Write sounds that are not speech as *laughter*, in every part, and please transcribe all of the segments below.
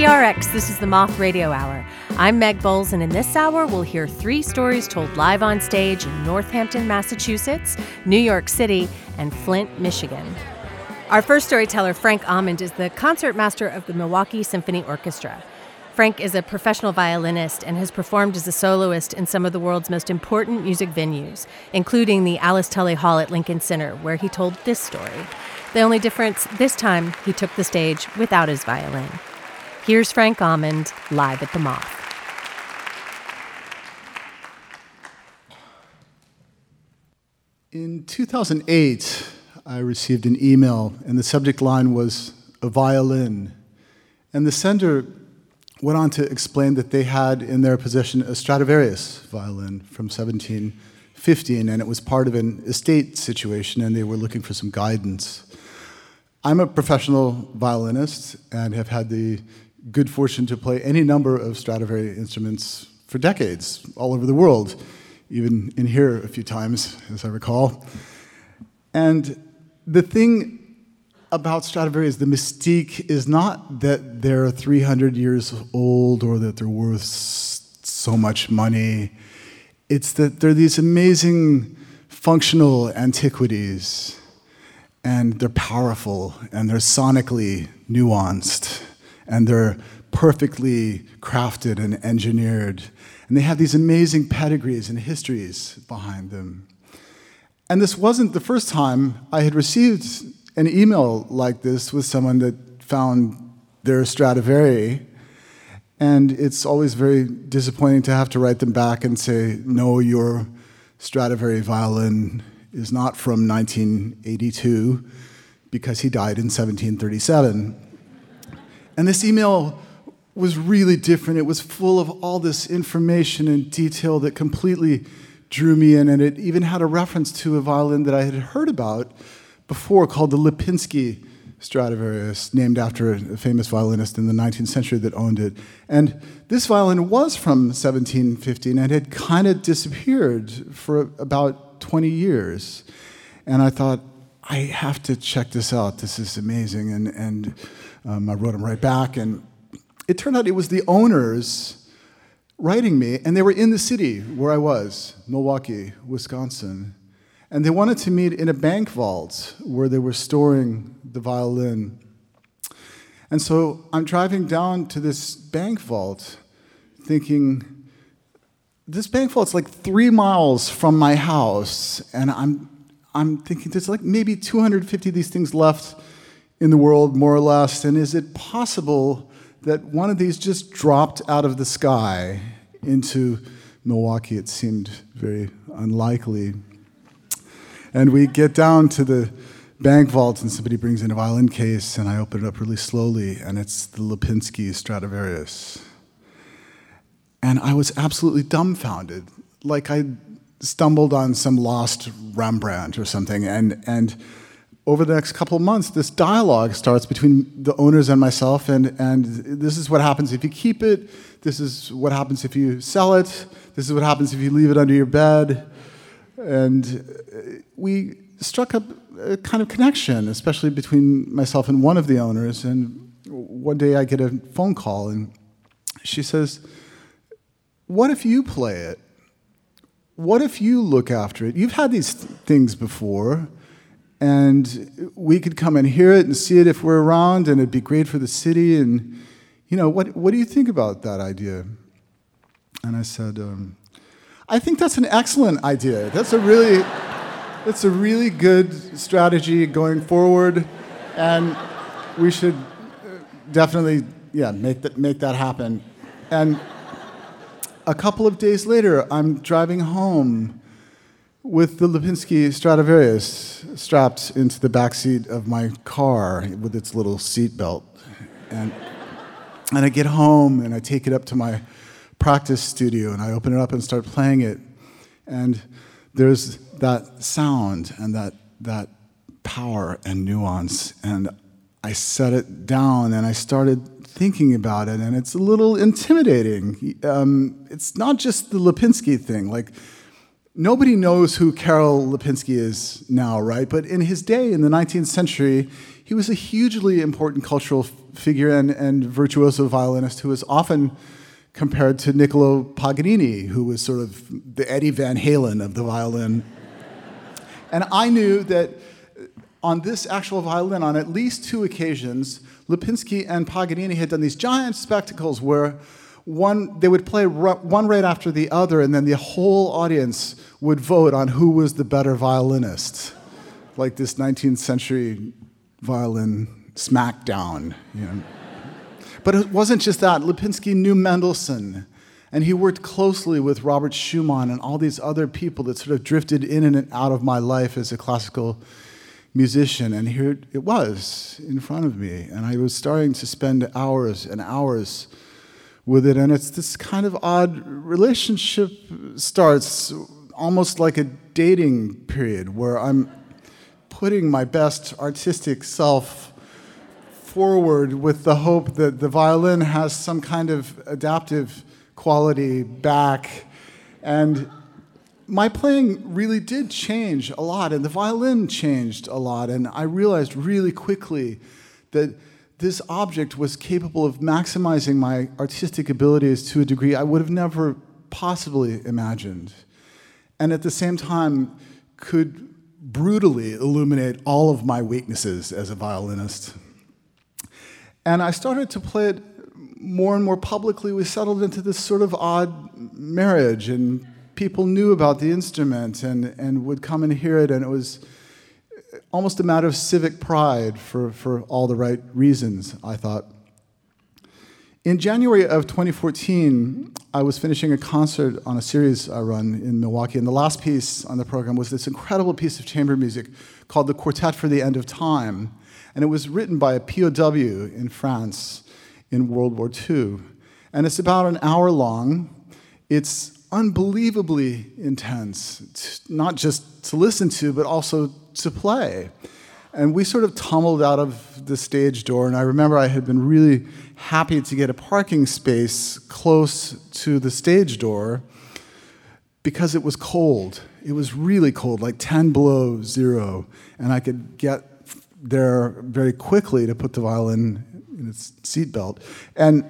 PRX, this is the Moth Radio Hour. I'm Meg Bowles, and in this hour, we'll hear three stories told live on stage in Northampton, Massachusetts, New York City, and Flint, Michigan. Our first storyteller, Frank Almond, is the concertmaster of the Milwaukee Symphony Orchestra. Frank is a professional violinist and has performed as a soloist in some of the world's most important music venues, including the Alice Tully Hall at Lincoln Center, where he told this story. The only difference this time, he took the stage without his violin. Here's Frank Almond live at the Moth. In 2008, I received an email, and the subject line was a violin. And the sender went on to explain that they had in their possession a Stradivarius violin from 1715, and it was part of an estate situation, and they were looking for some guidance. I'm a professional violinist and have had the good fortune to play any number of Stradivari instruments for decades all over the world, even in here a few times, as I recall. And the thing about Stradivari is the mystique is not that they're 300 years old or that they're worth so much money. It's that they're these amazing functional antiquities and they're powerful and they're sonically nuanced and they're perfectly crafted and engineered. And they have these amazing pedigrees and histories behind them. And this wasn't the first time I had received an email like this with someone that found their Stradivari. And it's always very disappointing to have to write them back and say, no, your Stradivari violin is not from 1982 because he died in 1737. And this email was really different. It was full of all this information and detail that completely drew me in. And it even had a reference to a violin that I had heard about before called the Lipinski Stradivarius, named after a famous violinist in the 19th century that owned it. And this violin was from 1715 and had kind of disappeared for about 20 years. And I thought, I have to check this out. This is amazing. And, and um, I wrote him right back, and it turned out it was the owners writing me, and they were in the city where I was, Milwaukee, Wisconsin. And they wanted to meet in a bank vault where they were storing the violin. And so I'm driving down to this bank vault thinking, this bank vault's like three miles from my house, and I'm, I'm thinking there's like maybe 250 of these things left in the world, more or less? And is it possible that one of these just dropped out of the sky into Milwaukee? It seemed very unlikely. And we get down to the bank vault, and somebody brings in a violin case, and I open it up really slowly, and it's the Lipinski Stradivarius. And I was absolutely dumbfounded, like I stumbled on some lost Rembrandt or something, and and over the next couple of months, this dialogue starts between the owners and myself, and, and this is what happens if you keep it, this is what happens if you sell it, this is what happens if you leave it under your bed. And we struck up a kind of connection, especially between myself and one of the owners. And one day I get a phone call, and she says, What if you play it? What if you look after it? You've had these things before and we could come and hear it and see it if we're around, and it'd be great for the city. And you know, what what do you think about that idea? And I said, um, I think that's an excellent idea. That's a really that's a really good strategy going forward, and we should definitely yeah make that make that happen. And a couple of days later, I'm driving home with the Lipinski Stradivarius strapped into the back seat of my car with its little seat belt. And, and I get home and I take it up to my practice studio and I open it up and start playing it. And there's that sound and that, that power and nuance. And I set it down and I started thinking about it, and it's a little intimidating. Um, it's not just the Lipinski thing. Like, Nobody knows who Karol Lipinski is now, right? But in his day, in the 19th century, he was a hugely important cultural figure and, and virtuoso violinist who was often compared to Niccolo Paganini, who was sort of the Eddie Van Halen of the violin. and I knew that on this actual violin, on at least two occasions, Lipinski and Paganini had done these giant spectacles where one they would play one right after the other, and then the whole audience would vote on who was the better violinist, like this 19th century violin smackdown. You know. But it wasn't just that. Lipinski knew Mendelssohn, and he worked closely with Robert Schumann and all these other people that sort of drifted in and out of my life as a classical musician. And here it was in front of me, and I was starting to spend hours and hours with it. And it's this kind of odd relationship starts almost like a dating period where I'm putting my best artistic self forward with the hope that the violin has some kind of adaptive quality back. And my playing really did change a lot, and the violin changed a lot. And I realized really quickly that this object was capable of maximizing my artistic abilities to a degree I would have never possibly imagined. And at the same time, could brutally illuminate all of my weaknesses as a violinist. And I started to play it more and more publicly. We settled into this sort of odd marriage, and people knew about the instrument and, and would come and hear it, and it was almost a matter of civic pride for, for all the right reasons, I thought. In January of 2014, I was finishing a concert on a series I run in Milwaukee, and the last piece on the program was this incredible piece of chamber music called the Quartet for the End of Time. And it was written by a POW in France in World War II. And it's about an hour long. It's unbelievably intense, not just to listen to, but also to play. And we sort of tumbled out of the stage door, and I remember I had been really happy to get a parking space close to the stage door because it was cold. It was really cold, like 10 below zero, and I could get there very quickly to put the violin in its seatbelt. And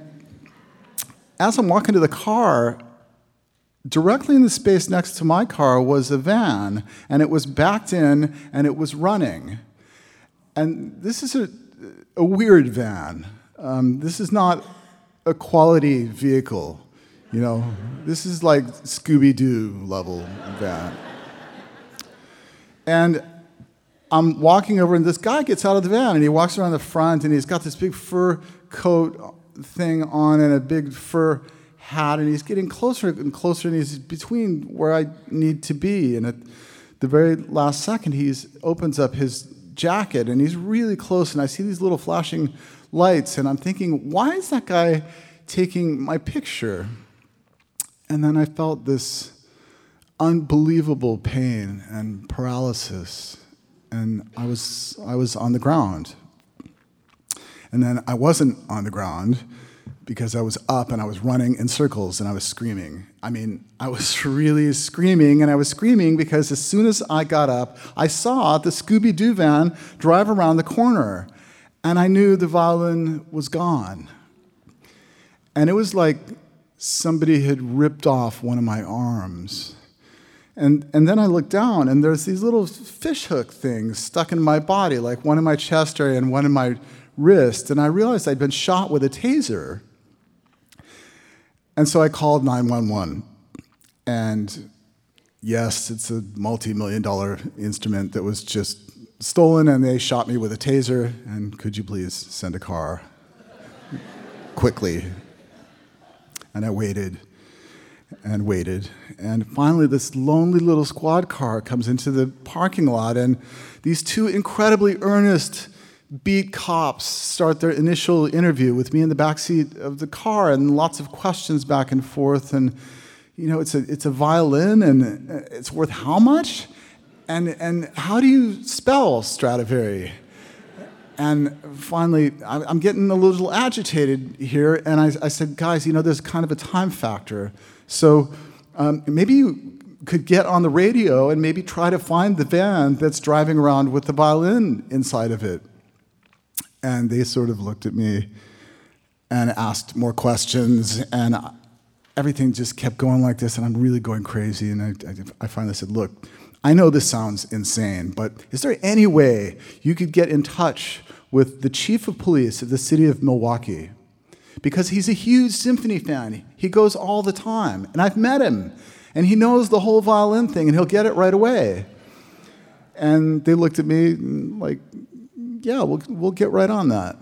as I'm walking to the car, directly in the space next to my car was a van, and it was backed in and it was running. And this is a, a weird van. Um, this is not a quality vehicle. You know, this is like Scooby Doo level van. And I'm walking over, and this guy gets out of the van, and he walks around the front, and he's got this big fur coat thing on and a big fur hat, and he's getting closer and closer, and he's between where I need to be. And at the very last second, he opens up his jacket, and he's really close, and I see these little flashing lights, and I'm thinking, why is that guy taking my picture? And then I felt this unbelievable pain and paralysis and I was, I was on the ground. And then I wasn't on the ground because I was up and I was running in circles and I was screaming. I mean, I was *laughs* really screaming, and I was screaming because as soon as I got up, I saw the Scooby Doo van drive around the corner, and I knew the violin was gone. And it was like somebody had ripped off one of my arms. And, and then I look down, and there's these little fishhook things stuck in my body, like one in my chest area and one in my wrist. And I realized I'd been shot with a taser. And so I called 911. And yes, it's a multi million dollar instrument that was just stolen, and they shot me with a taser. And could you please send a car *laughs* quickly? And I waited and waited. And finally, this lonely little squad car comes into the parking lot, and these two incredibly earnest beat cops start their initial interview with me in the back seat of the car, and lots of questions back and forth. And you know, it's a it's a violin, and it's worth how much? And and how do you spell Stradivari? And finally, I'm getting a little agitated here, and I, I said, guys, you know, there's kind of a time factor. So um, maybe you could get on the radio and maybe try to find the van that's driving around with the violin inside of it. And they sort of looked at me and asked more questions, and everything just kept going like this, and I'm really going crazy. And I, I, I finally said, Look, I know this sounds insane, but is there any way you could get in touch with the chief of police of the city of Milwaukee? Because he's a huge symphony fan. He goes all the time, and I've met him, and he knows the whole violin thing, and he'll get it right away. And they looked at me like, Yeah, we'll, we'll get right on that.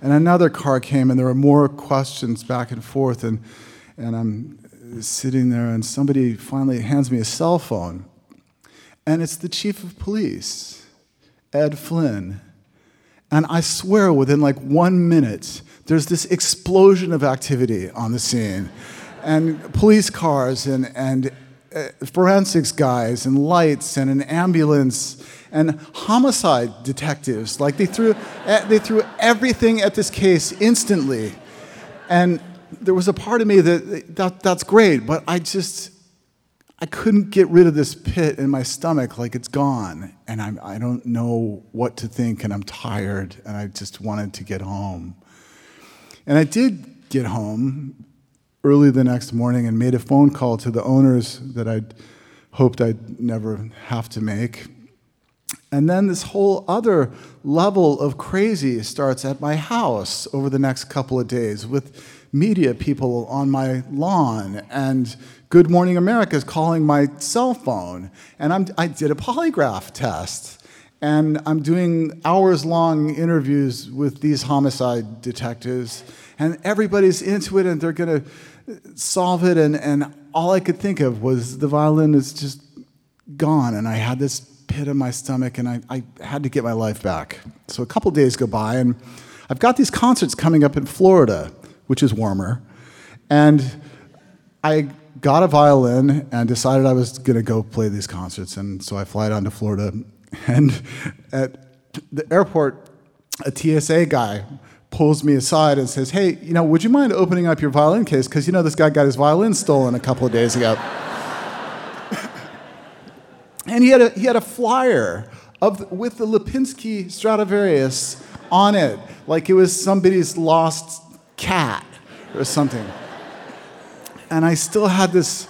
And another car came, and there were more questions back and forth. And, and I'm sitting there, and somebody finally hands me a cell phone. And it's the chief of police, Ed Flynn. And I swear, within like one minute, there's this explosion of activity on the scene. And police cars, and, and forensics guys, and lights, and an ambulance and homicide detectives. Like they threw, eh, they threw everything at this case instantly. And there was a part of me that, that that's great, but I just, I couldn't get rid of this pit in my stomach like it's gone. And I'm, I don't know what to think, and I'm tired, and I just wanted to get home. And I did get home early the next morning and made a phone call to the owners that I'd hoped I'd never have to make. And then this whole other level of crazy starts at my house over the next couple of days with media people on my lawn and Good Morning America is calling my cell phone. And I'm, I did a polygraph test. And I'm doing hours long interviews with these homicide detectives. And everybody's into it and they're going to solve it. And, and all I could think of was the violin is just gone. And I had this pit in my stomach, and I, I had to get my life back. So a couple days go by, and I've got these concerts coming up in Florida, which is warmer. And I got a violin and decided I was going to go play these concerts. And so I fly down to Florida. *laughs* And at the airport, a TSA guy pulls me aside and says, Hey, you know, would you mind opening up your violin case? Because you know this guy got his violin stolen a couple of days ago. *laughs* And he had a, he had a flyer of, with the Lipinski Stradivarius on it, like it was somebody's lost cat or something. And I still had this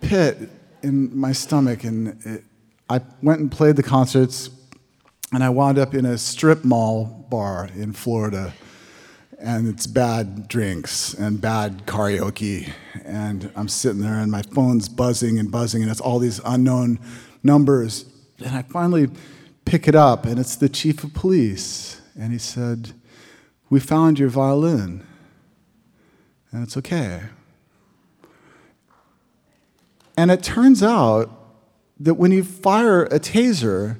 pit in my stomach, and it, I went and played the concerts, and I wound up in a strip mall bar in Florida. And it's bad drinks and bad karaoke. And I'm sitting there, and my phone's buzzing and buzzing, and it's all these unknown numbers. And I finally pick it up, and it's the chief of police. And he said, We found your violin, and it's okay. And it turns out that when you fire a taser,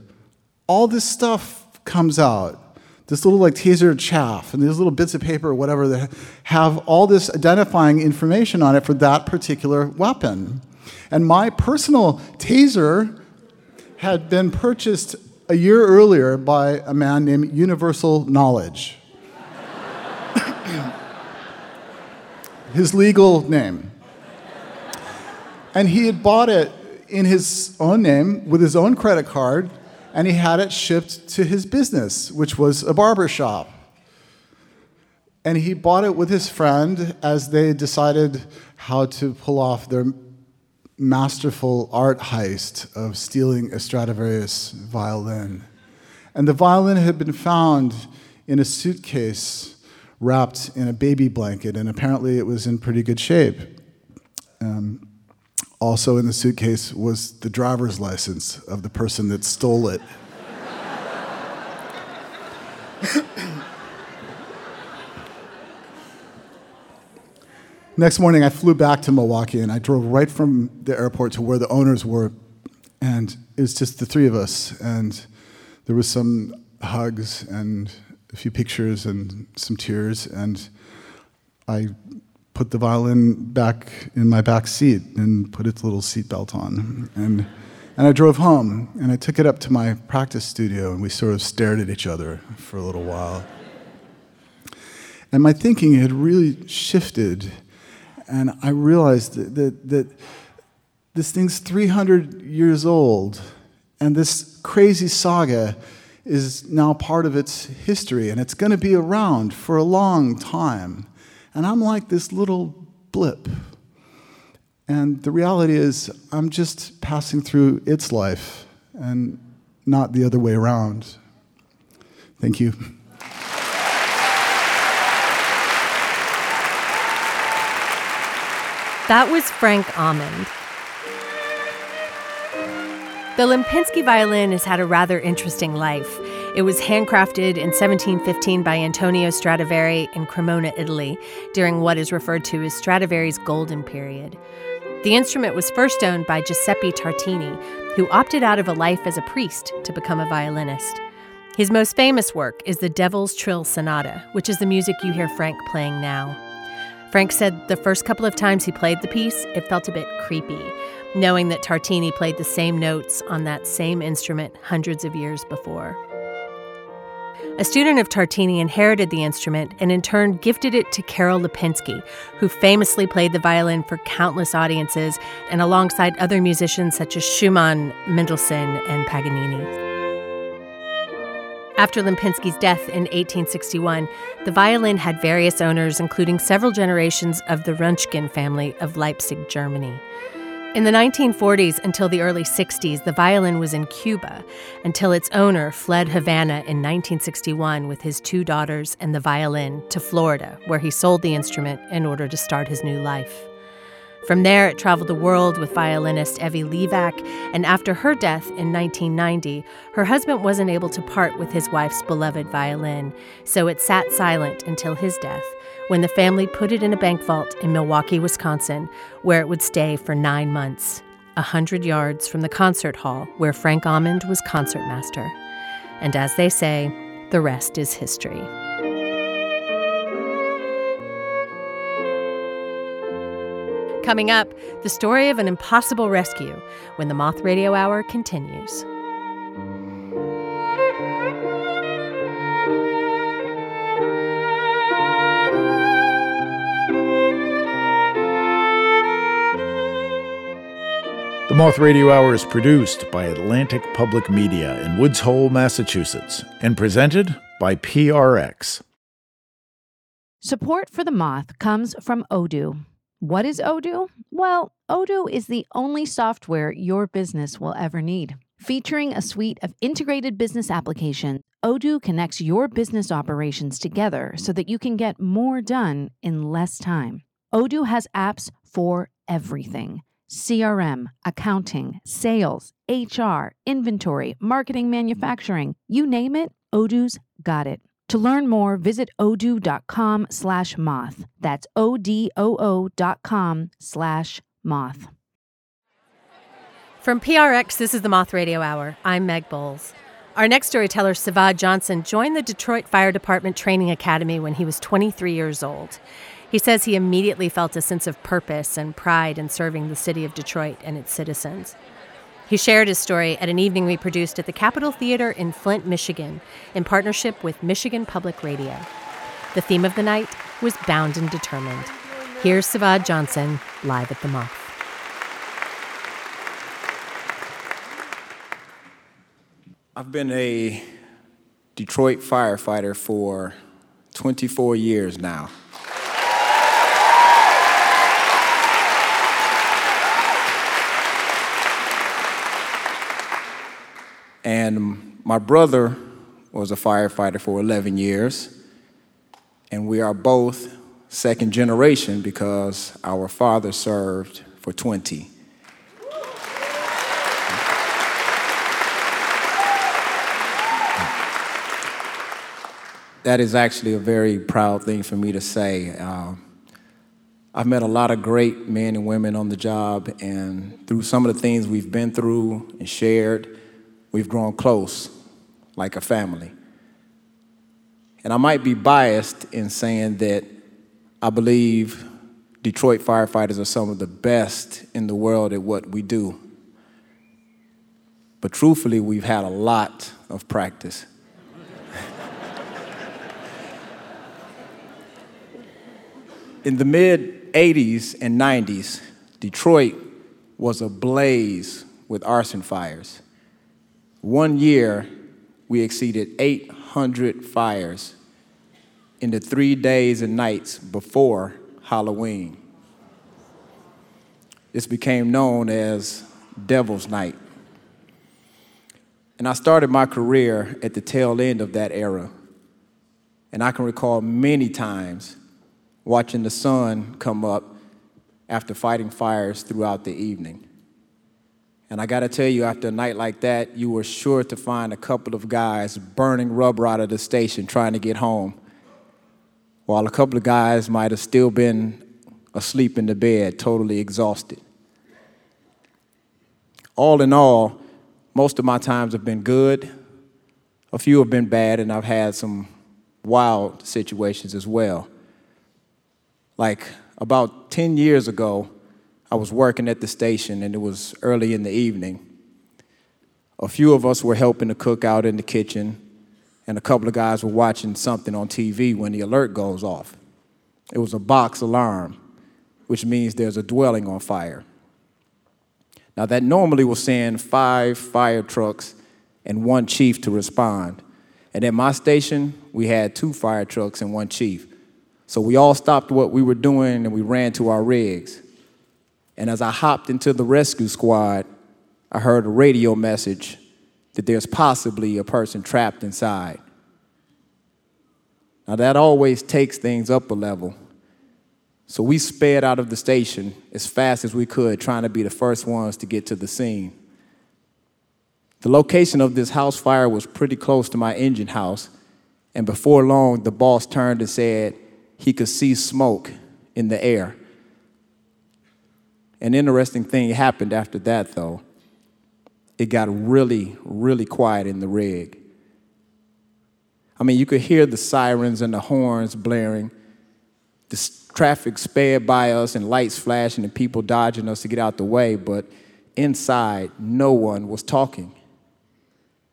all this stuff comes out. This little like taser chaff and these little bits of paper or whatever that have all this identifying information on it for that particular weapon. And my personal taser had been purchased a year earlier by a man named Universal Knowledge. *coughs* his legal name. And he had bought it in his own name with his own credit card, and he had it shipped to his business, which was a barber shop. And he bought it with his friend as they decided how to pull off their masterful art heist of stealing a Stradivarius violin. And the violin had been found in a suitcase wrapped in a baby blanket, and apparently it was in pretty good shape. Um, also in the suitcase was the driver's license of the person that stole it. Next morning, I flew back to Milwaukee and I drove right from the airport to where the owners were. And it was just the three of us. And there was some hugs and a few pictures and some tears. And I put the violin back in my back seat and put its little seatbelt on. And, and I drove home and I took it up to my practice studio and we sort of stared at each other for a little while. And my thinking had really shifted and I realized that, that, that This thing's 300 years old, and this crazy saga is now part of its history, and it's going to be around for a long time. And I'm like this little blip. And the reality is, I'm just passing through its life and not the other way around. Thank you. That was Frank Almond. The Lipinski violin has had a rather interesting life. It was handcrafted in 1715 by Antonio Stradivari in Cremona, Italy, during what is referred to as Stradivari's golden period. The instrument was first owned by Giuseppe Tartini, who opted out of a life as a priest to become a violinist. His most famous work is the Devil's Trill Sonata, which is the music you hear Frank playing now. Frank said the first couple of times he played the piece, it felt a bit creepy, knowing that Tartini played the same notes on that same instrument hundreds of years before. A student of Tartini inherited the instrument and in turn gifted it to Karol Lipinski, who famously played the violin for countless audiences and alongside other musicians such as Schumann, Mendelssohn, and Paganini. After Lipinski's death in 1861, the violin had various owners, including several generations of the Röntgen family of Leipzig, Germany. In the 1940s until the early 60s, the violin was in Cuba until its owner fled Havana in 1961 with his two daughters and the violin to Florida, where he sold the instrument in order to start his new life. From there, it traveled the world with violinist Evi Liivak, and after her death in 1990, her husband wasn't able to part with his wife's beloved violin, so it sat silent until his death, when the family put it in a bank vault in Milwaukee, Wisconsin, where it would stay for nine months, a hundred yards from the concert hall where Frank Almond was concertmaster. And as they say, the rest is history. Coming up, the story of an impossible rescue when the Moth Radio Hour continues. The Moth Radio Hour is produced by Atlantic Public Media in Woods Hole, Massachusetts, and presented by PRX. Support for the Moth comes from Odoo. What is Odoo? Well, Odoo is the only software your business will ever need. Featuring a suite of integrated business applications, Odoo connects your business operations together so that you can get more done in less time. Odoo has apps for everything CRM, accounting, sales, HR, inventory, marketing, manufacturing you name it, Odoo's got it. To learn more, visit odoo.com slash moth. That's O-D-O-O dot com slash moth. From PRX, this is the Moth Radio Hour. I'm Meg Bowles. Our next storyteller, Sivad Johnson, joined the Detroit Fire Department Training Academy when he was 23 years old. He says he immediately felt a sense of purpose and pride in serving the city of Detroit and its citizens. He shared his story at an evening we produced at the Capitol Theater in Flint, Michigan, in partnership with Michigan Public Radio. The theme of the night was Bound and Determined. Here's Sivad Johnson live at the Moth. I've been a Detroit firefighter for 24 years now. And my brother was a firefighter for 11 years, and we are both second generation because our father served for 20. That is actually a very proud thing for me to say. Uh, I've met a lot of great men and women on the job, and through some of the things we've been through and shared, we've grown close like a family. And I might be biased in saying that I believe Detroit firefighters are some of the best in the world at what we do. But truthfully, we've had a lot of practice. *laughs* in the mid 80s and 90s, Detroit was ablaze with arson fires. One year, we exceeded 800 fires in the three days and nights before Halloween. This became known as Devil's Night. And I started my career at the tail end of that era. And I can recall many times watching the sun come up after fighting fires throughout the evening. And I gotta tell you, after a night like that, you were sure to find a couple of guys burning rubber out of the station trying to get home, while a couple of guys might have still been asleep in the bed, totally exhausted. All in all, most of my times have been good. A few have been bad, and I've had some wild situations as well. Like about 10 years ago, I was working at the station and it was early in the evening. A few of us were helping to cook out in the kitchen, and a couple of guys were watching something on TV when the alert goes off. It was a box alarm, which means there's a dwelling on fire. Now, that normally will send five fire trucks and one chief to respond. And at my station, we had two fire trucks and one chief. So we all stopped what we were doing and we ran to our rigs. And as I hopped into the rescue squad, I heard a radio message that there's possibly a person trapped inside. Now, that always takes things up a level. So we sped out of the station as fast as we could, trying to be the first ones to get to the scene. The location of this house fire was pretty close to my engine house, and before long, the boss turned and said he could see smoke in the air. An interesting thing happened after that, though. It got really, really quiet in the rig. I mean, you could hear the sirens and the horns blaring, the traffic sped by us and lights flashing and people dodging us to get out the way, but inside, no one was talking.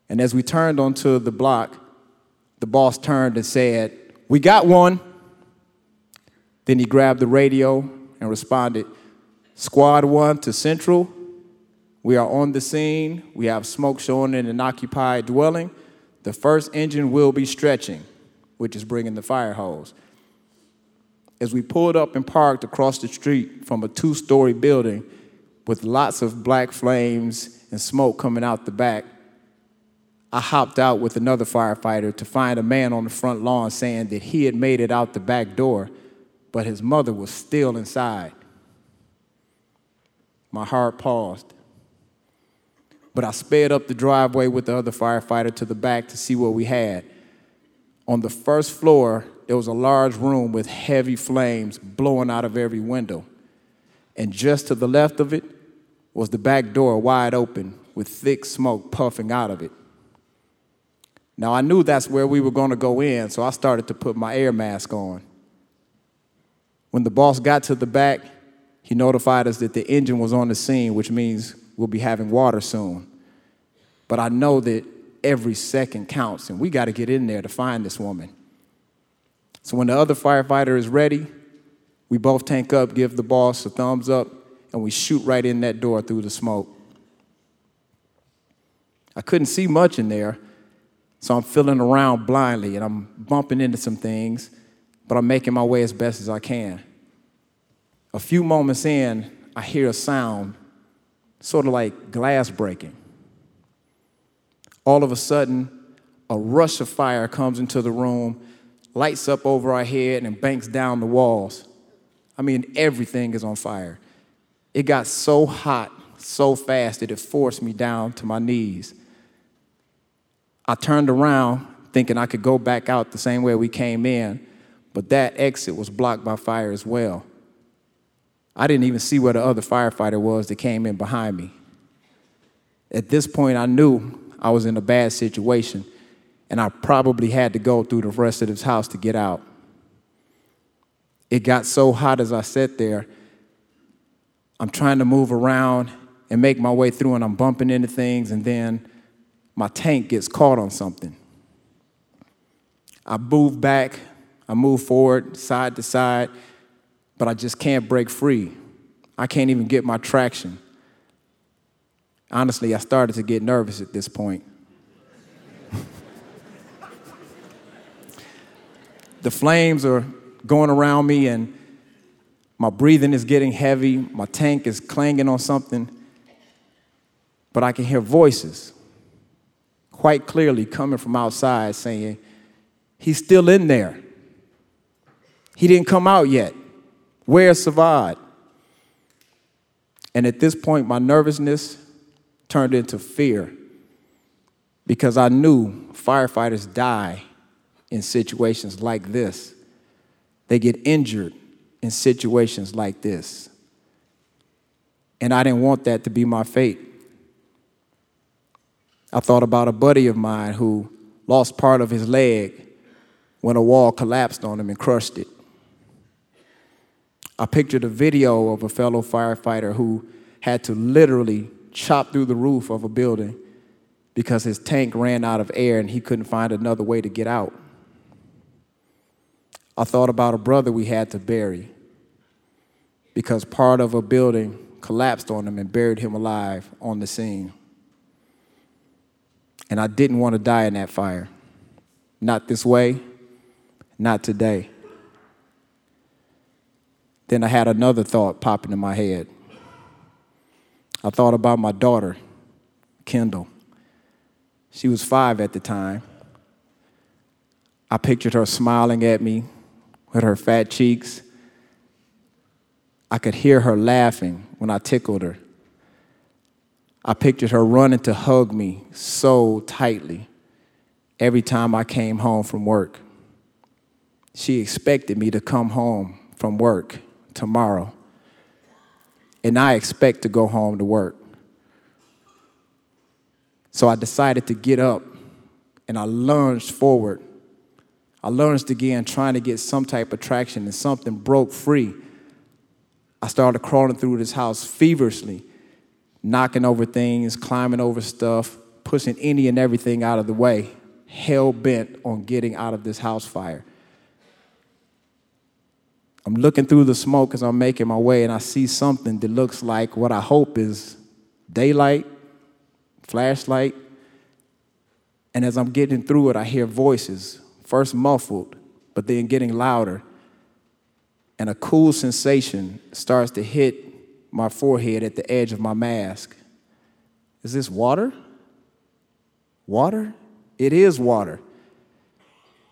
And as we turned onto the block, the boss turned and said, We got one. Then he grabbed the radio and responded, Squad one to Central. We are on the scene. We have smoke showing in an occupied dwelling. The first engine will be stretching, which is bringing the fire hose. As we pulled up and parked across the street from a two story building with lots of black flames and smoke coming out the back, I hopped out with another firefighter to find a man on the front lawn saying that he had made it out the back door, but his mother was still inside. My heart paused. But I sped up the driveway with the other firefighter to the back to see what we had. On the first floor, there was a large room with heavy flames blowing out of every window. And just to the left of it was the back door wide open with thick smoke puffing out of it. Now, I knew that's where we were going to go in, so I started to put my air mask on. When the boss got to the back, he notified us that the engine was on the scene, which means we'll be having water soon. But I know that every second counts, and we got to get in there to find this woman. So when the other firefighter is ready, we both tank up, give the boss a thumbs up, and we shoot right in that door through the smoke. I couldn't see much in there, so I'm feeling around blindly and I'm bumping into some things, but I'm making my way as best as I can. A few moments in, I hear a sound, sort of like glass breaking. All of a sudden, a rush of fire comes into the room, lights up over our head, and banks down the walls. I mean, everything is on fire. It got so hot so fast that it forced me down to my knees. I turned around thinking I could go back out the same way we came in, but that exit was blocked by fire as well. I didn't even see where the other firefighter was that came in behind me. At this point, I knew I was in a bad situation, and I probably had to go through the rest of this house to get out. It got so hot as I sat there. I'm trying to move around and make my way through, and I'm bumping into things, and then my tank gets caught on something. I move back, I move forward, side to side, but I just can't break free. I can't even get my traction. Honestly, I started to get nervous at this point. *laughs* the flames are going around me, and my breathing is getting heavy. My tank is clanging on something. But I can hear voices quite clearly coming from outside saying, He's still in there. He didn't come out yet. Where's Sivad? And at this point, my nervousness turned into fear because I knew firefighters die in situations like this. They get injured in situations like this. And I didn't want that to be my fate. I thought about a buddy of mine who lost part of his leg when a wall collapsed on him and crushed it. I pictured a video of a fellow firefighter who had to literally chop through the roof of a building because his tank ran out of air and he couldn't find another way to get out. I thought about a brother we had to bury because part of a building collapsed on him and buried him alive on the scene. And I didn't want to die in that fire. Not this way, not today. Then I had another thought popping in my head. I thought about my daughter, Kendall. She was five at the time. I pictured her smiling at me with her fat cheeks. I could hear her laughing when I tickled her. I pictured her running to hug me so tightly every time I came home from work. She expected me to come home from work tomorrow, and I expect to go home to work. So I decided to get up and I lunged forward. I lunged again, trying to get some type of traction, and something broke free. I started crawling through this house feverishly, knocking over things, climbing over stuff, pushing any and everything out of the way, hell bent on getting out of this house fire. I'm looking through the smoke as I'm making my way, and I see something that looks like what I hope is daylight flashlight. And as I'm getting through it, I hear voices, first muffled, but then getting louder. And a cool sensation starts to hit my forehead at the edge of my mask. Is this water? Water? It is water.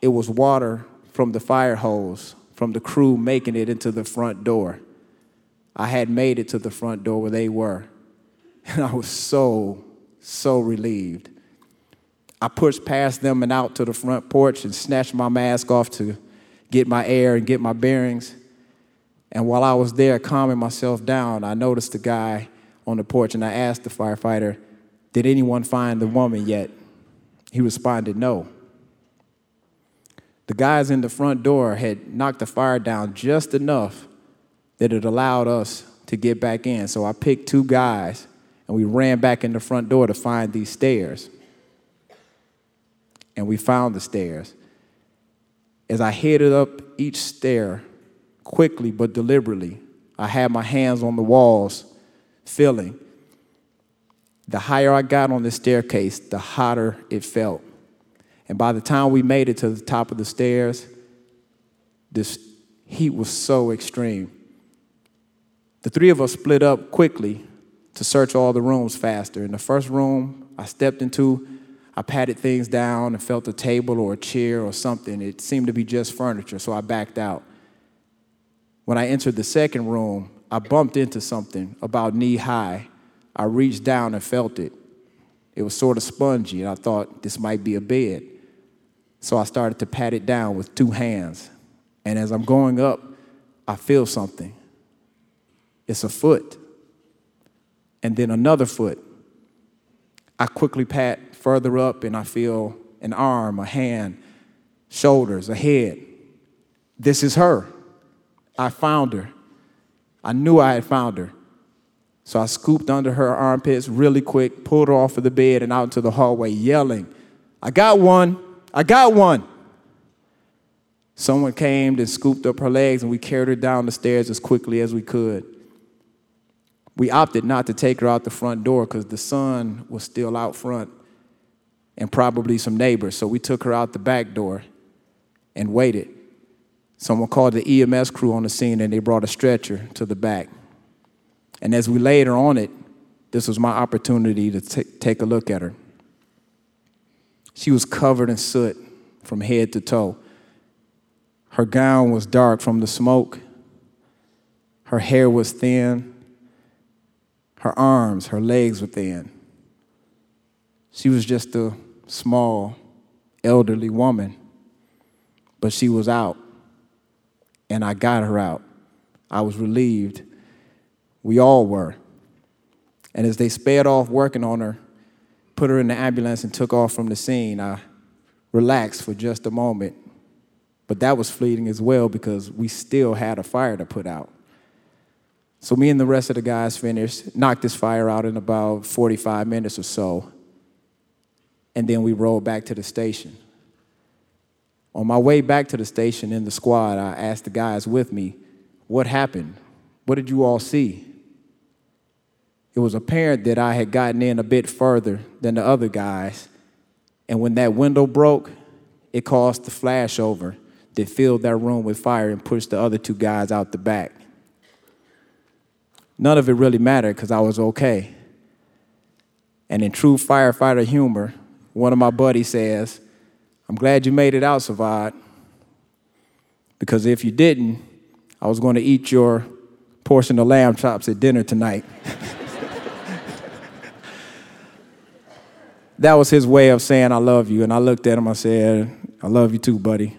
It was water from the fire hose, from the crew making it into the front door. I had made it to the front door where they were. *laughs* And I was so so relieved. I pushed past them and out to the front porch and snatched my mask off to get my air and get my bearings. And while I was there calming myself down, I noticed the guy on the porch and I asked the firefighter, Did anyone find the woman yet? He responded, No. The guys in the front door had knocked the fire down just enough that it allowed us to get back in. So I picked two guys and we ran back in the front door to find these stairs. And we found the stairs. As I headed up each stair, quickly but deliberately, I had my hands on the walls, feeling. The higher I got on the staircase, the hotter it felt. And by the time we made it to the top of the stairs, this heat was so extreme. The three of us split up quickly to search all the rooms faster. In the first room I stepped into, I patted things down and felt a table or a chair or something. It seemed to be just furniture, so I backed out. When I entered the second room, I bumped into something about knee high. I reached down and felt it. It was sort of spongy, and I thought this might be a bed. So I started to pat it down with two hands. And as I'm going up, I feel something. It's a foot and then another foot. I quickly pat further up and I feel an arm, a hand, shoulders, a head. This is her. I found her. I knew I had found her. So I scooped under her armpits really quick, pulled her off of the bed and out into the hallway, yelling, I got one, I got one. Someone came and scooped up her legs, and we carried her down the stairs as quickly as we could. We opted not to take her out the front door because the sun was still out front and probably some neighbors. So we took her out the back door and waited. Someone called the EMS crew on the scene and they brought a stretcher to the back. And as we laid her on it, this was my opportunity to t- take a look at her. She was covered in soot from head to toe. Her gown was dark from the smoke. Her hair was thin. Her arms, her legs were thin. She was just a small, elderly woman, but she was out, and I got her out. I was relieved. We all were. And as they sped off working on her, put her in the ambulance, and took off from the scene, I relaxed for just a moment. But that was fleeting as well because we still had a fire to put out. So me and the rest of the guys finished, knocked this fire out in about 45 minutes or so, and then we rolled back to the station. On my way back to the station in the squad, I asked the guys with me, what happened? What did you all see? It was apparent that I had gotten in a bit further than the other guys, and when that window broke, it caused the flashover that filled that room with fire and pushed the other two guys out the back. None of it really mattered because I was okay. And in true firefighter humor, one of my buddies says, I'm glad you made it out, Sivad, because if you didn't, I was going to eat your portion of lamb chops at dinner tonight. *laughs* that was his way of saying, I love you. And I looked at him, I said, I love you too, buddy.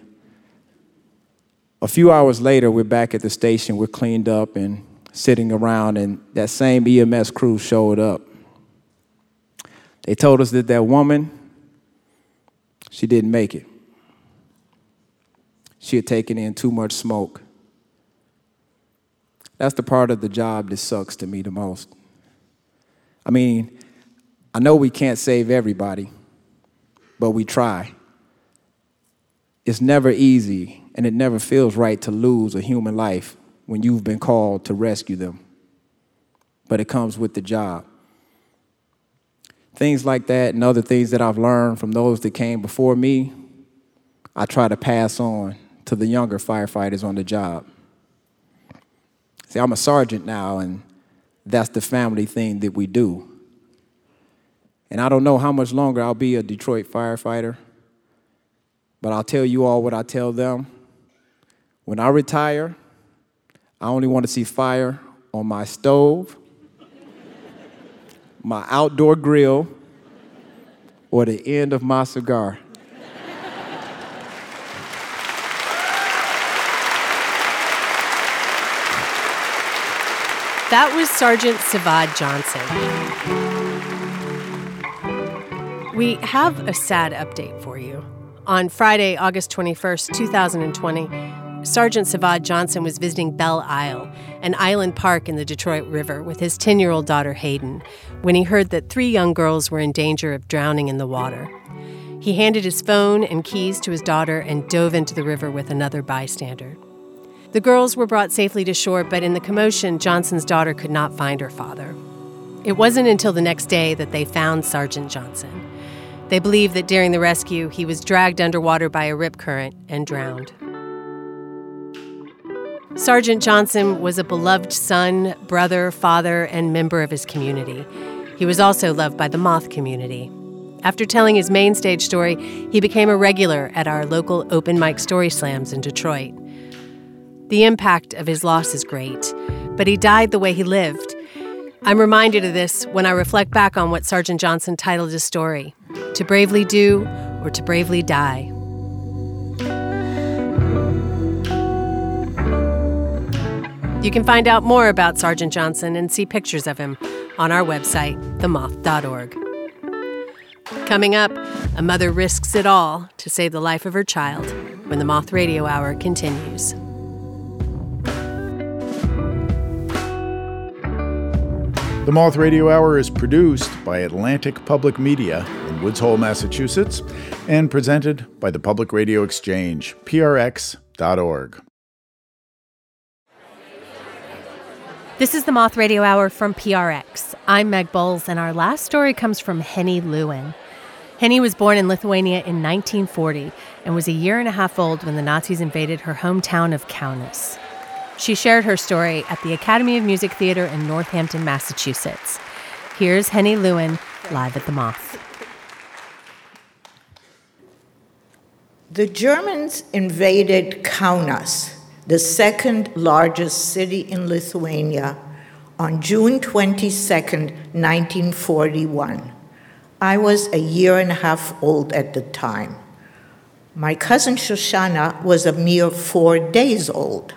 A few hours later, we're back at the station, we're cleaned up and sitting around, and that same EMS crew showed up. They told us that that woman, she didn't make it. She had taken in too much smoke. That's the part of the job that sucks to me the most. I mean, I know we can't save everybody, but we try. It's never easy, and it never feels right to lose a human life when you've been called to rescue them. But it comes with the job. Things like that and other things that I've learned from those that came before me, I try to pass on to the younger firefighters on the job. See, I'm a sergeant now, and that's the family thing that we do. And I don't know how much longer I'll be a Detroit firefighter, but I'll tell you all what I tell them. When I retire, I only want to see fire on my stove, *laughs* my outdoor grill, or the end of my cigar. That was Sergeant Sivad Johnson. We have a sad update for you. On Friday, August 21st, 2020, Sergeant Sivad Johnson was visiting Belle Isle, an island park in the Detroit River, with his 10 year old daughter Hayden, when he heard that three young girls were in danger of drowning in the water. He handed his phone and keys to his daughter and dove into the river with another bystander. The girls were brought safely to shore, but in the commotion, Johnson's daughter could not find her father. It wasn't until the next day that they found Sergeant Johnson. They believe that during the rescue, he was dragged underwater by a rip current and drowned. Sergeant Johnson was a beloved son, brother, father, and member of his community. He was also loved by the moth community. After telling his main stage story, he became a regular at our local open mic story slams in Detroit. The impact of his loss is great, but he died the way he lived. I'm reminded of this when I reflect back on what Sergeant Johnson titled his story To Bravely Do or To Bravely Die. You can find out more about Sergeant Johnson and see pictures of him on our website, themoth.org. Coming up, a mother risks it all to save the life of her child when the Moth Radio Hour continues. The Moth Radio Hour is produced by Atlantic Public Media in Woods Hole, Massachusetts, and presented by the Public Radio Exchange, prx.org. This is the Moth Radio Hour from PRX. I'm Meg Bowles, and our last story comes from Henny Lewin. Henny was born in Lithuania in 1940 and was a year and a half old when the Nazis invaded her hometown of Kaunas. She shared her story at the Academy of Music Theater in Northampton, Massachusetts. Here's Henny Lewin live at the Moth. The Germans invaded Kaunas, the second largest city in Lithuania, on June 22, 1941. I was a year and a half old at the time. My cousin Shoshana was a mere four days old.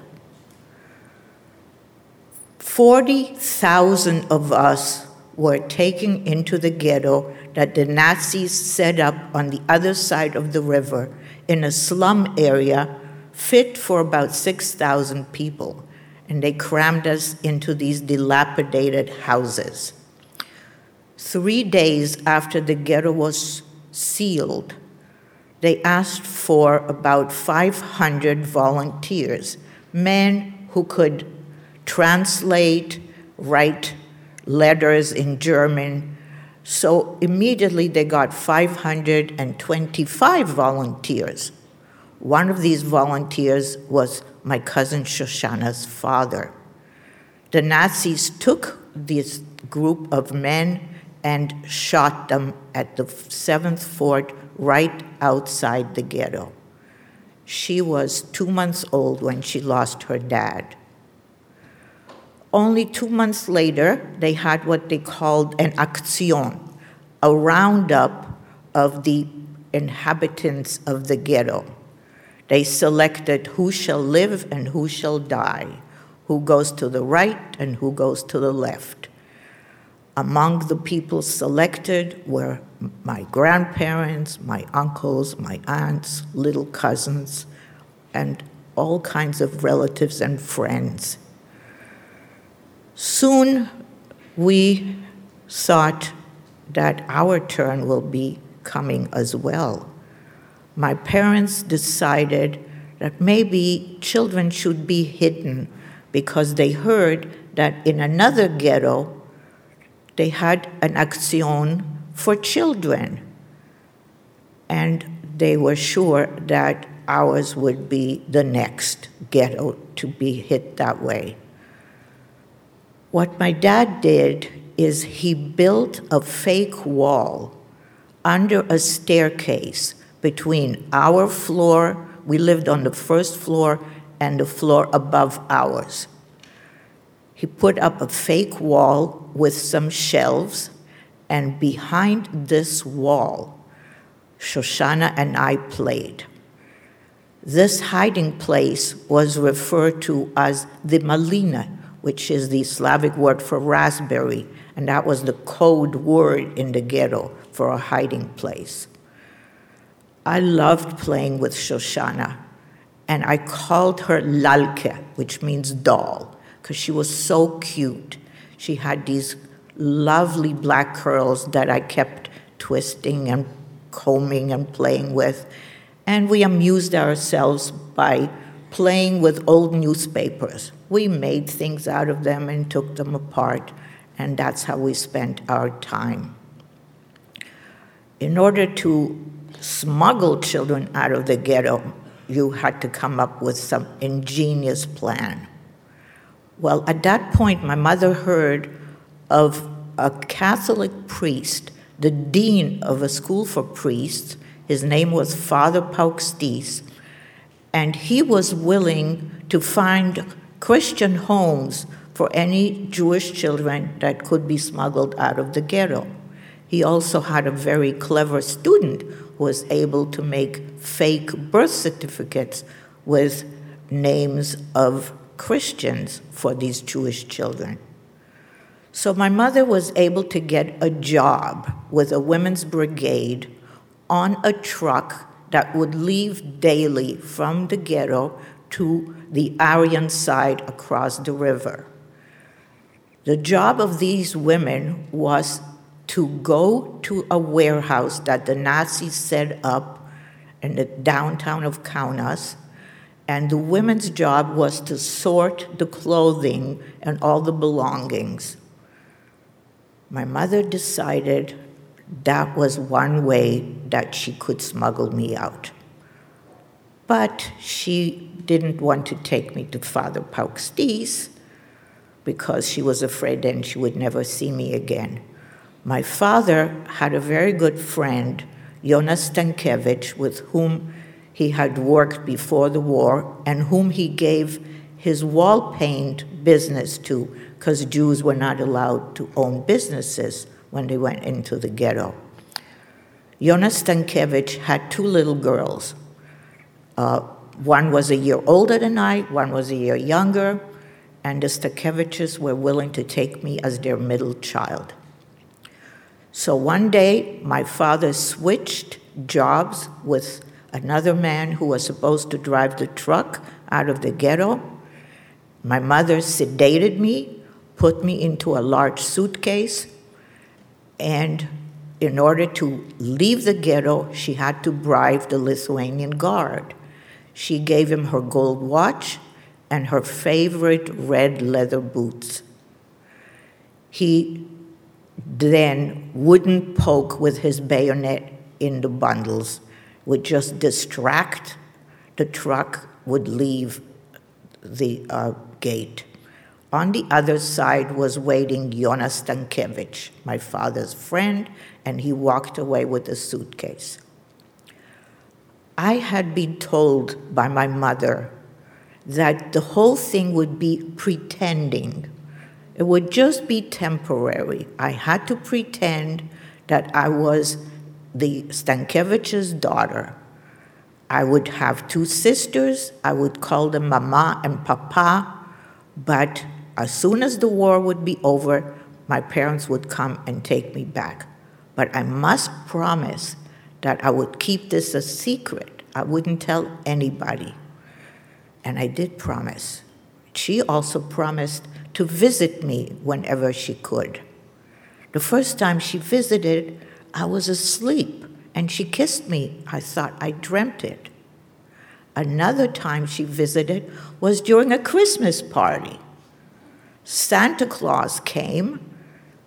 40,000 of us were taken into the ghetto that the Nazis set up on the other side of the river in a slum area fit for about 6,000 people. And they crammed us into these dilapidated houses. Three days after the ghetto was sealed, they asked for about 500 volunteers, men who could translate, write letters in German. So immediately they got 525 volunteers. One of these volunteers was my cousin Shoshana's father. The Nazis took this group of men and shot them at the seventh fort right outside the ghetto. She was two months old when she lost her dad. Only two months later, they had what they called an action, a roundup of the inhabitants of the ghetto. They selected who shall live and who shall die, who goes to the right and who goes to the left. Among the people selected were my grandparents, my uncles, my aunts, little cousins, and all kinds of relatives and friends. Soon we thought that our turn will be coming as well. My parents decided that maybe children should be hidden because they heard that in another ghetto they had an action for children. And they were sure that ours would be the next ghetto to be hit that way. What my dad did is he built a fake wall under a staircase between our floor, we lived on the first floor, and the floor above ours. He put up a fake wall with some shelves, and behind this wall, Shoshana and I played. This hiding place was referred to as the Malina, which is the Slavic word for raspberry, and that was the code word in the ghetto for a hiding place. I loved playing with Shoshana, and I called her Lalke, which means doll because she was so cute. She had these lovely black curls that I kept twisting and combing and playing with. And we amused ourselves by playing with old newspapers. We made things out of them and took them apart, and that's how we spent our time. In order to smuggle children out of the ghetto, you had to come up with some ingenious plan. Well, at that point, my mother heard of a Catholic priest, the dean of a school for priests. His name was Father Paukštys, and he was willing to find Christian homes for any Jewish children that could be smuggled out of the ghetto. He also had a very clever student who was able to make fake birth certificates with names of Christians for these Jewish children. So my mother was able to get a job with a women's brigade on a truck that would leave daily from the ghetto to the Aryan side across the river. The job of these women was to go to a warehouse that the Nazis set up in the downtown of Kaunas and the women's job was to sort the clothing and all the belongings. My mother decided that was one way that she could smuggle me out. But she didn't want to take me to Father Paukštys because she was afraid then she would never see me again. My father had a very good friend, Jonas Stankiewicz, with whom he had worked before the war and whom he gave his wall paint business to because Jews were not allowed to own businesses when they went into the ghetto. Jonas Stankiewicz had two little girls. Uh, one was a year older than I, one was a year younger, and the Stankiewiczes were willing to take me as their middle child. So one day, my father switched jobs with another man who was supposed to drive the truck out of the ghetto. My mother sedated me, put me into a large suitcase, and in order to leave the ghetto, she had to bribe the Lithuanian guard. She gave him her gold watch and her favorite red leather boots. He then wouldn't poke with his bayonet in the bundles would just distract, the truck would leave the uh, gate. On the other side was waiting Jonas Stankiewicz, my father's friend, and he walked away with a suitcase. I had been told by my mother that the whole thing would be pretending. It would just be temporary. I had to pretend that I was the Stankiewicz's daughter. I would have two sisters. I would call them Mama and Papa. But as soon as the war would be over, my parents would come and take me back. But I must promise that I would keep this a secret. I wouldn't tell anybody. And I did promise. She also promised to visit me whenever she could. The first time she visited, I was asleep and she kissed me. I thought I dreamt it. Another time she visited was during a Christmas party. Santa Claus came,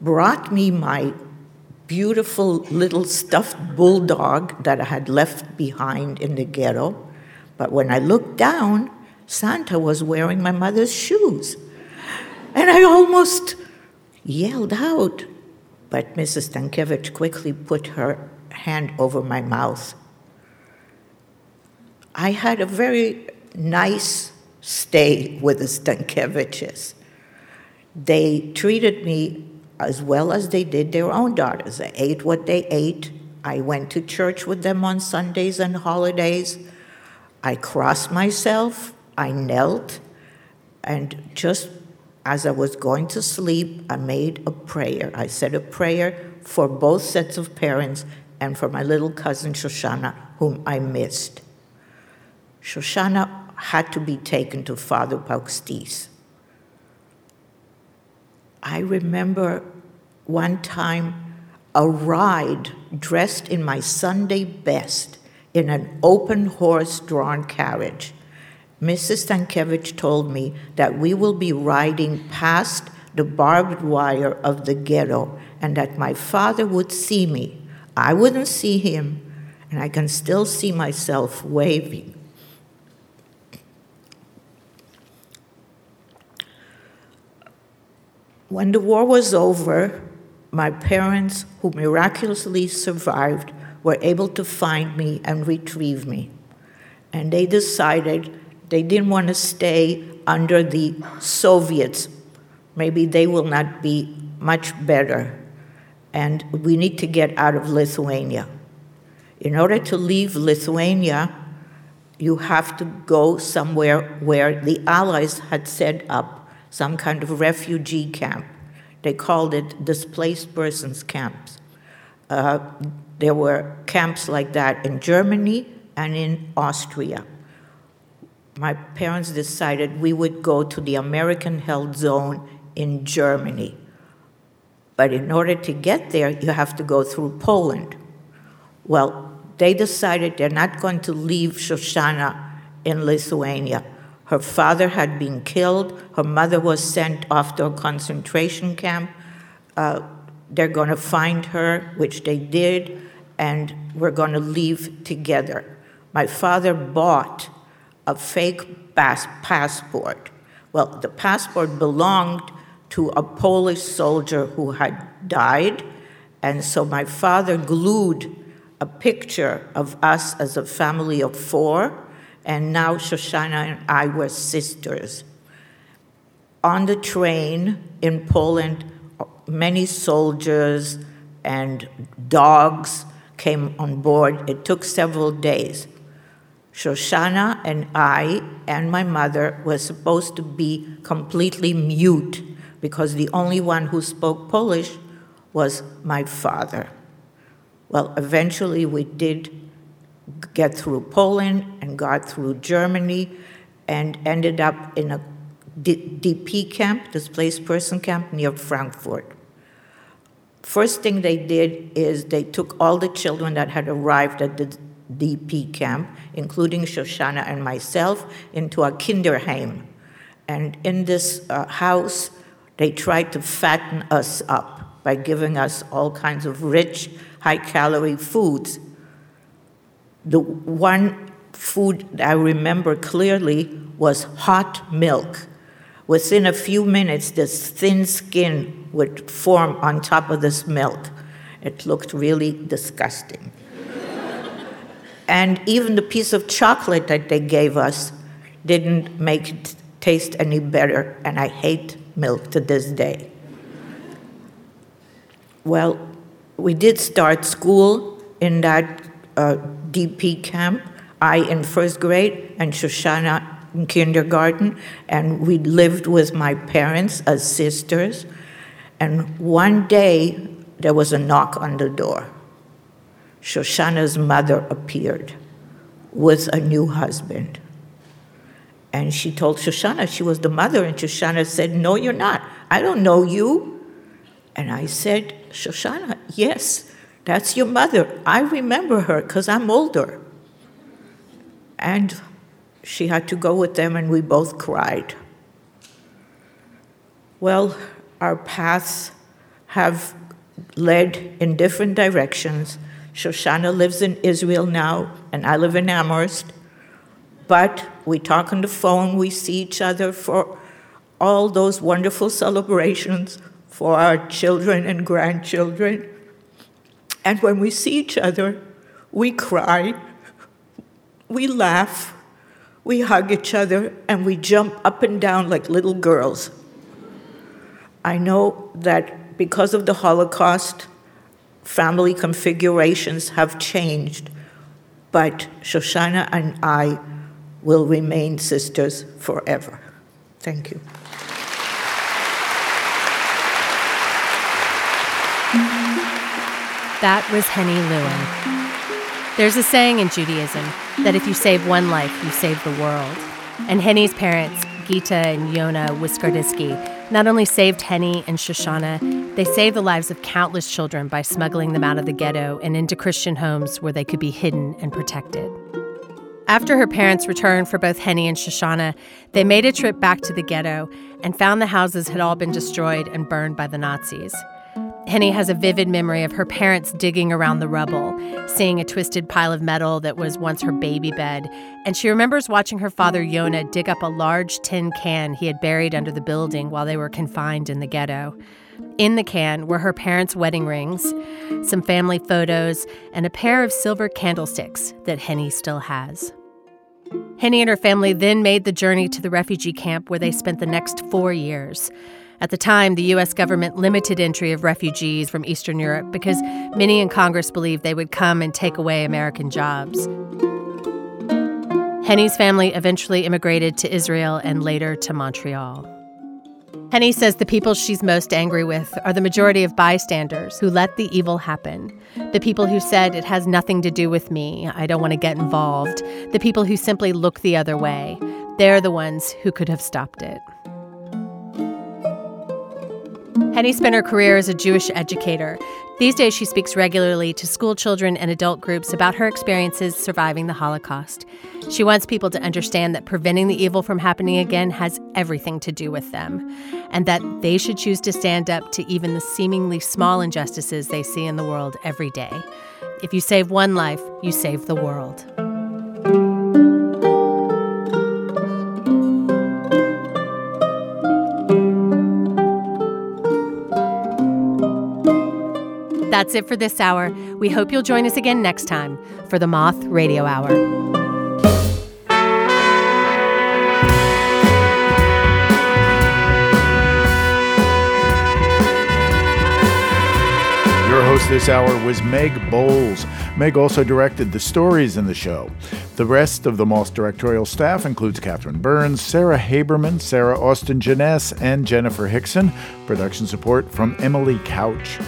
brought me my beautiful little stuffed bulldog that I had left behind in the ghetto. But when I looked down, Santa was wearing my mother's shoes. And I almost yelled out, but Mrs. Stankiewicz quickly put her hand over my mouth. I had a very nice stay with the Stankiewiczes. They treated me as well as they did their own daughters. I ate what they ate. I went to church with them on Sundays and holidays. I crossed myself. I knelt. And just as I was going to sleep, I made a prayer. I said a prayer for both sets of parents and for my little cousin Shoshana, whom I missed. Shoshana had to be taken to Father Paukštys. I remember one time a ride dressed in my Sunday best in an open horse drawn carriage Mrs. Stankiewicz told me that we will be riding past the barbed wire of the ghetto and that my father would see me. I wouldn't see him, and I can still see myself waving. When the war was over, my parents, who miraculously survived, were able to find me and retrieve me. And they decided they didn't want to stay under the Soviets. Maybe they will not be much better. And we need to get out of Lithuania. In order to leave Lithuania, you have to go somewhere where the Allies had set up some kind of refugee camp. They called it displaced persons camps. Uh, there were camps like that in Germany and in Austria my parents decided we would go to the American held zone in Germany. But in order to get there, you have to go through Poland. Well, they decided they're not going to leave Shoshana in Lithuania. Her father had been killed. Her mother was sent off to a concentration camp. Uh, they're going to find her, which they did, and we're going to leave together. My father bought a fake pass- passport. Well, the passport belonged to a Polish soldier who had died, and so my father glued a picture of us as a family of four, and now Shoshana and I were sisters. On the train in Poland, many soldiers and dogs came on board. It took several days. Shoshana and I and my mother were supposed to be completely mute because the only one who spoke Polish was my father. Well, eventually we did get through Poland and got through Germany and ended up in a DP camp, displaced person camp near Frankfurt. First thing they did is they took all the children that had arrived at the DP camp, including Shoshana and myself, into a kinderheim. And in this uh, house, they tried to fatten us up by giving us all kinds of rich, high calorie foods. The one food I remember clearly was hot milk. Within a few minutes, this thin skin would form on top of this milk. It looked really disgusting. *laughs* and even the piece of chocolate that they gave us didn't make it taste any better, and I hate milk to this day. Well, we did start school in that uh, DP camp, I in first grade and Shoshana in kindergarten, and we lived with my parents as sisters. And one day there was a knock on the door. Shoshana's mother appeared with a new husband. And she told Shoshana she was the mother, and Shoshana said, No, you're not. I don't know you. And I said, Shoshana, yes, that's your mother. I remember her because I'm older. And she had to go with them, and we both cried. Well, our paths have led in different directions. Shoshana lives in Israel now, and I live in Amherst. But we talk on the phone, we see each other for all those wonderful celebrations for our children and grandchildren. And when we see each other, we cry, we laugh, we hug each other, and we jump up and down like little girls. I know that because of the Holocaust, family configurations have changed, but Shoshana and I will remain sisters forever. Thank you. That was Henny Lewin. There's a saying in Judaism that if you save one life, you save the world. And Henny's parents, Gita and Yona Wiskardiski, not only saved Henny and Shoshana, they saved the lives of countless children by smuggling them out of the ghetto and into Christian homes where they could be hidden and protected. After her parents returned for both Henny and Shoshana, they made a trip back to the ghetto and found the houses had all been destroyed and burned by the Nazis. Henny has a vivid memory of her parents digging around the rubble, seeing a twisted pile of metal that was once her baby bed, and she remembers watching her father Yona dig up a large tin can he had buried under the building while they were confined in the ghetto. In the can were her parents' wedding rings, some family photos, and a pair of silver candlesticks that Henny still has. Henny and her family then made the journey to the refugee camp where they spent the next four years. At the time, the U.S. government limited entry of refugees from Eastern Europe because many in Congress believed they would come and take away American jobs. Henny's family eventually immigrated to Israel and later to Montreal. Henny says the people she's most angry with are the majority of bystanders who let the evil happen. The people who said it has nothing to do with me, I don't want to get involved. The people who simply look the other way. They're the ones who could have stopped it. Henny spent her career as a Jewish educator, These days, she speaks regularly to school children and adult groups about her experiences surviving the Holocaust. She wants people to understand that preventing the evil from happening again has everything to do with them, and that they should choose to stand up to even the seemingly small injustices they see in the world every day. If you save one life, you save the world. That's it for this hour. We hope you'll join us again next time for the Moth Radio Hour. Your host this hour was Meg Bowles. Meg also directed the stories in the show. The rest of the Moth directorial staff includes Catherine Burns, Sarah Haberman, Sarah Austin Jenness, and Jennifer Hickson. Production support from Emily Couch.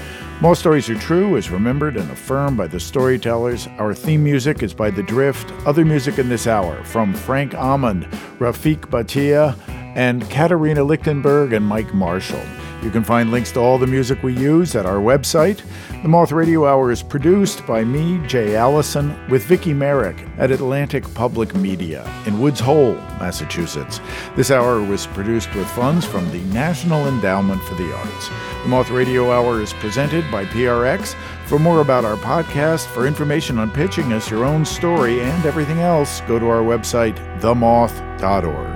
Moth Stories Are True is remembered and affirmed by the storytellers. Our theme music is by The Drift. Other music in this hour from Frank Almond, Rafiq Bhatia, and Caterina Lichtenberg and Mike Marshall. You can find links to all the music we use at our website. The Moth Radio Hour is produced by me, Jay Allison, with Vicki Merrick at Atlantic Public Media in Woods Hole, Massachusetts. This hour was produced with funds from the National Endowment for the Arts. The Moth Radio Hour is presented by PRX. For more about our podcast, for information on pitching us your own story and everything else, go to our website, themoth.org.